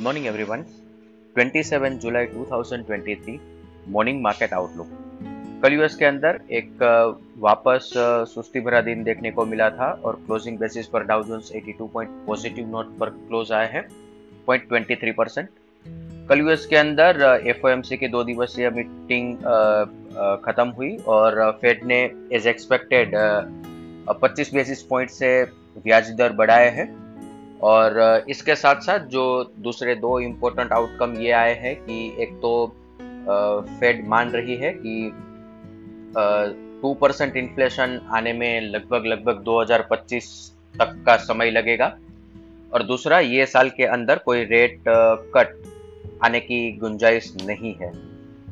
Good morning everyone 27 जुलाई 2023 morning market outlook कल US के अंदर एक वापस सुस्ती भरा दिन देखने को मिला था और क्लोजिंग बेसिस पर Dow Jones 82 point positive note पर क्लोज आए हैं पॉइंट ट्वेंटी थ्री परसेंट कल यूएस के अंदर एफ़ की दो दिवसीय मीटिंग खत्म हुई और फेड ने एज एक्सपेक्टेड 25 बेसिस पॉइंट से ब्याज दर बढ़ाए हैं। और इसके साथ साथ जो दूसरे दो इम्पोर्टेंट आउटकम ये आए हैं कि एक तो फेड मान रही है कि टू परसेंट इन्फ्लेशन आने में लगभग लगभग 2025 तक का समय लगेगा और दूसरा ये साल के अंदर कोई रेट कट आने की गुंजाइश नहीं है।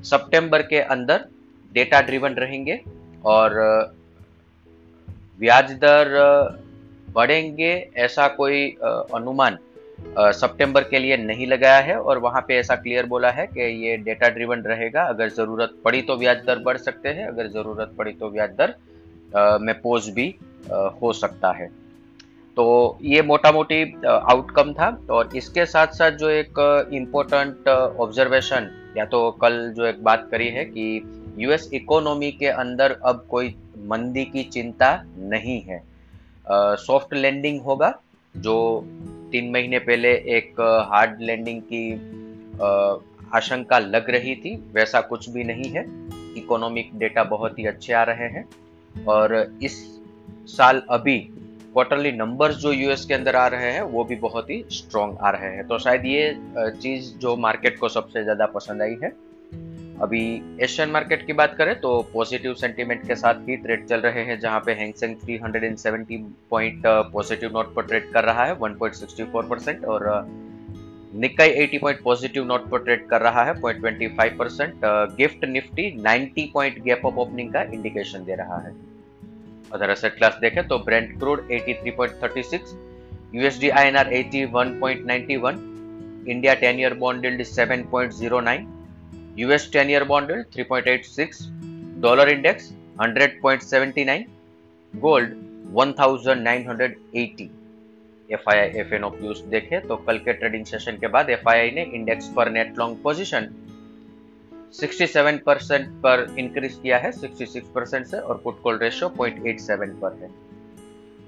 सितंबर के अंदर डेटा ड्रिवन रहेंगे और ब्याज दर बढ़ेंगे, ऐसा कोई अनुमान सितंबर के लिए नहीं लगाया है और वहाँ पे ऐसा क्लियर बोला है कि ये डेटा ड्रिवन रहेगा। अगर ज़रूरत पड़ी तो ब्याज दर बढ़ सकते हैं, अगर ज़रूरत पड़ी तो ब्याज दर में पोज भी हो सकता है। तो ये मोटा मोटी आउटकम था और इसके साथ साथ जो एक इम्पोर्टेंट ऑब्जर्वेशन या तो कल जो एक बात करी है कि यूएस इकोनॉमी के अंदर अब कोई मंदी की चिंता नहीं है। सॉफ्ट लैंडिंग होगा, जो तीन महीने पहले एक हार्ड लैंडिंग की आशंका लग रही थी, वैसा कुछ भी नहीं है। इकोनॉमिक डेटा बहुत ही अच्छे आ रहे हैं। और इस साल अभी क्वार्टरली नंबर्स जो यूएस के अंदर आ रहे हैं, वो भी बहुत ही स्ट्रॉन्ग आ रहे हैं। तो शायद ये चीज़ जो मार्केट को सबसे ज़्यादा पसंद आई है। अभी एशियन मार्केट की बात करें तो पॉजिटिव सेंटीमेंट के साथ ही ट्रेड चल रहे हैं, जहाँ पे Hang Seng 370 point positive note पर ट्रेड कर रहा है 1.64 परसेंट और निकाई 80 पॉइंट पॉजिटिव नोट पर ट्रेड कर रहा है 0.25 percent GIFT Nifty 90 point gap up opening का इंडिकेशन दे रहा है। अदर एसेट क्लास देखें तो Brent crude 83.36 USD INR 81.91 India 10 year bond yield 7.09 US 10 year bond yield 3.86, dollar index 100.79, gold 1980. F I I F and ओप्यूज देखे तो कल के ट्रेडिंग सेशन के बाद एफ़ आई आई ने इंडेक्स पर नेट लॉन्ग पोजीशन 67 परसेंट पर इंक्रीज किया है 66 परसेंट से और पुट कॉल रेशियो 0.87 पर है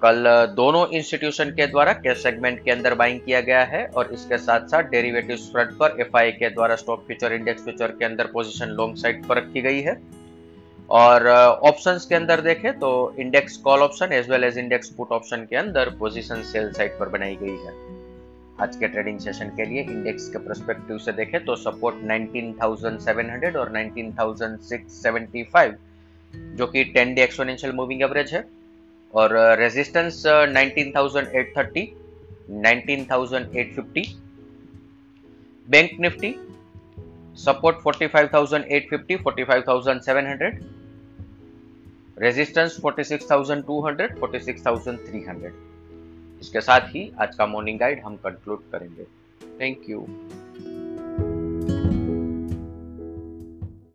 कल दोनों इंस्टीट्यूशन के द्वारा कैश सेगमेंट के अंदर बाइंग किया गया है और इसके साथ साथ डेरिवेटिव फ्रंट पर एफआई के द्वारा स्टॉक फ्यूचर इंडेक्स फ्यूचर के अंदर पोजीशन लॉन्ग साइड पर रखी गई है। और ऑप्शन के अंदर देखें तो index call option as well as index put option के अंदर पोजीशन सेल साइड पर बनाई गई है। आज के ट्रेडिंग सेशन के लिए इंडेक्स के परस्पेक्टिव से देखें तो सपोर्ट 19,700 और 19,675 जो कि 10 डे एक्सपोनेंशियल मूविंग एवरेज है। और resistance 19,830 19,850 bank Nifty support 45,850 45,700 resistance 46,200 46,300 इसके साथ ही आज का मॉर्निंग गाइड हम कंक्लूड करेंगे. Thank you